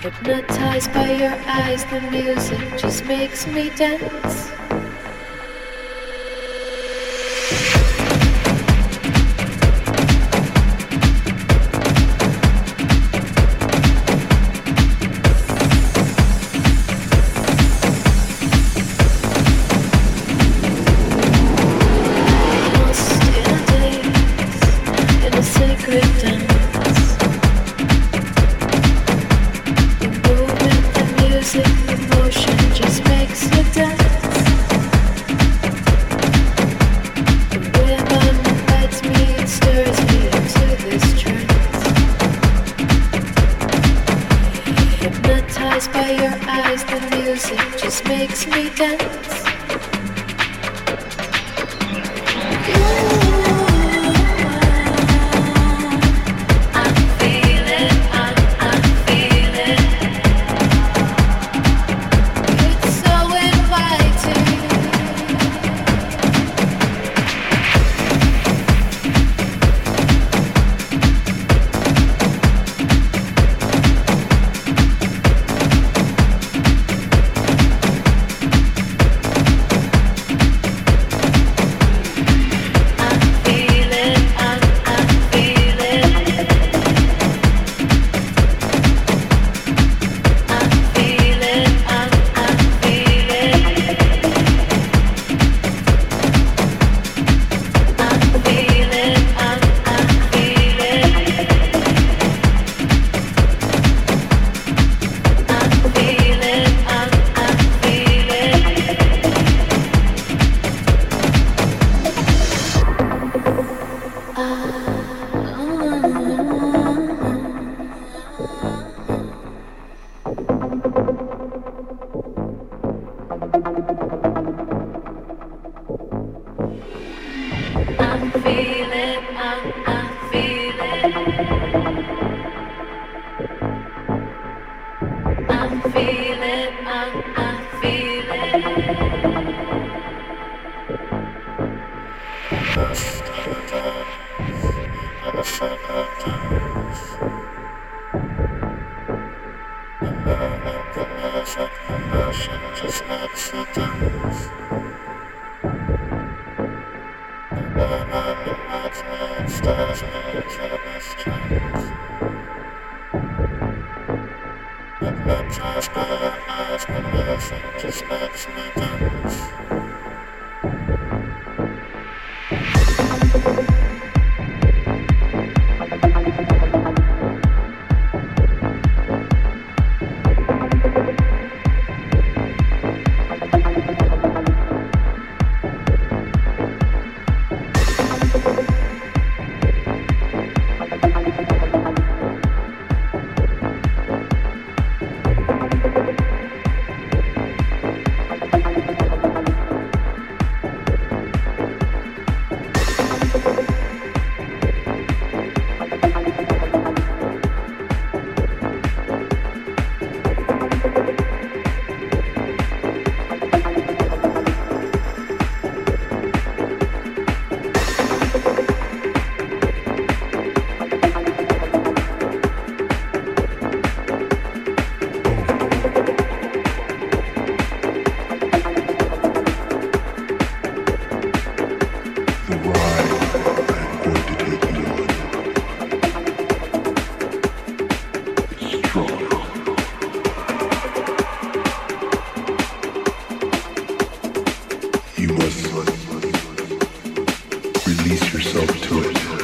Hypnotized by your eyes, the music just makes me dance. you must release yourself to it.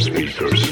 speakers.